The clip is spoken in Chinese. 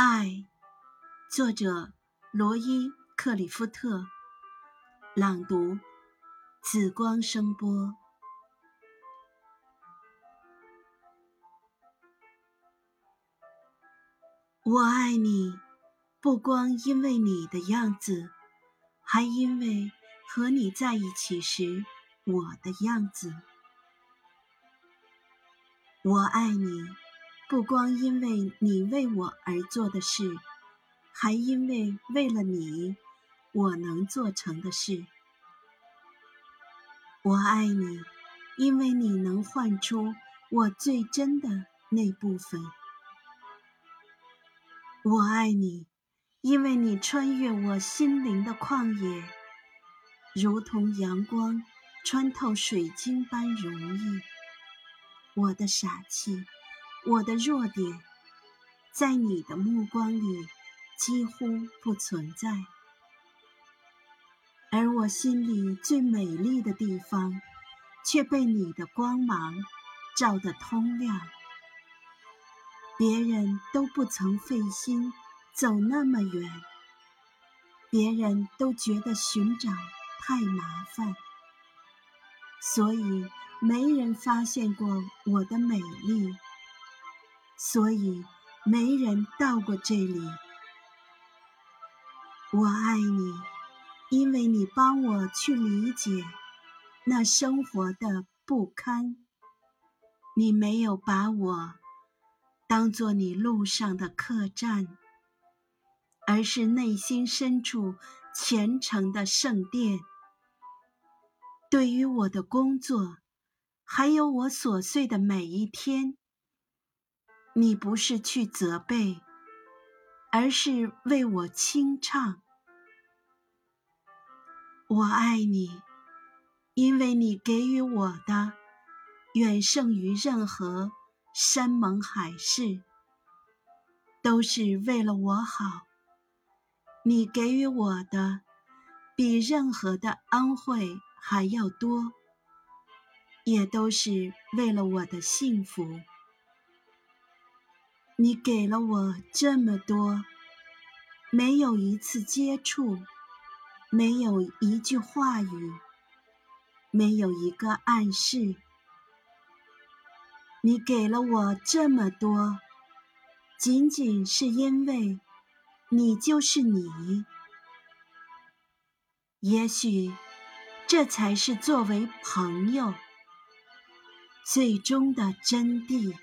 爱，作者罗伊·克里夫特，朗读紫光声波。我爱你，不光因为你的样子，还因为和你在一起时我的样子。我爱你。不光因为你为我而做的事，还因为为了你，我能做成的事。我爱你，因为你能唤出我最真的那部分。我爱你，因为你穿越我心灵的旷野，如同阳光穿透水晶般容易。我的傻气。我的弱点，在你的目光里几乎不存在，而我心里最美丽的地方，却被你的光芒照得通亮。别人都不曾费心走那么远，别人都觉得寻找太麻烦，所以没人发现过我的美丽。所以，没人到过这里。我爱你，因为你帮我去理解那生活的不堪。你没有把我当做你路上的客栈，而是内心深处虔诚的圣殿。对于我的工作，还有我琐碎的每一天。你不是去责备，而是为我清唱。我爱你，因为你给予我的远胜于任何山盟海誓，都是为了我好。你给予我的比任何的恩惠还要多，也都是为了我的幸福。你给了我这么多，没有一次接触，没有一句话语，没有一个暗示。你给了我这么多，仅仅是因为你就是你。也许，这才是作为朋友最终的真谛。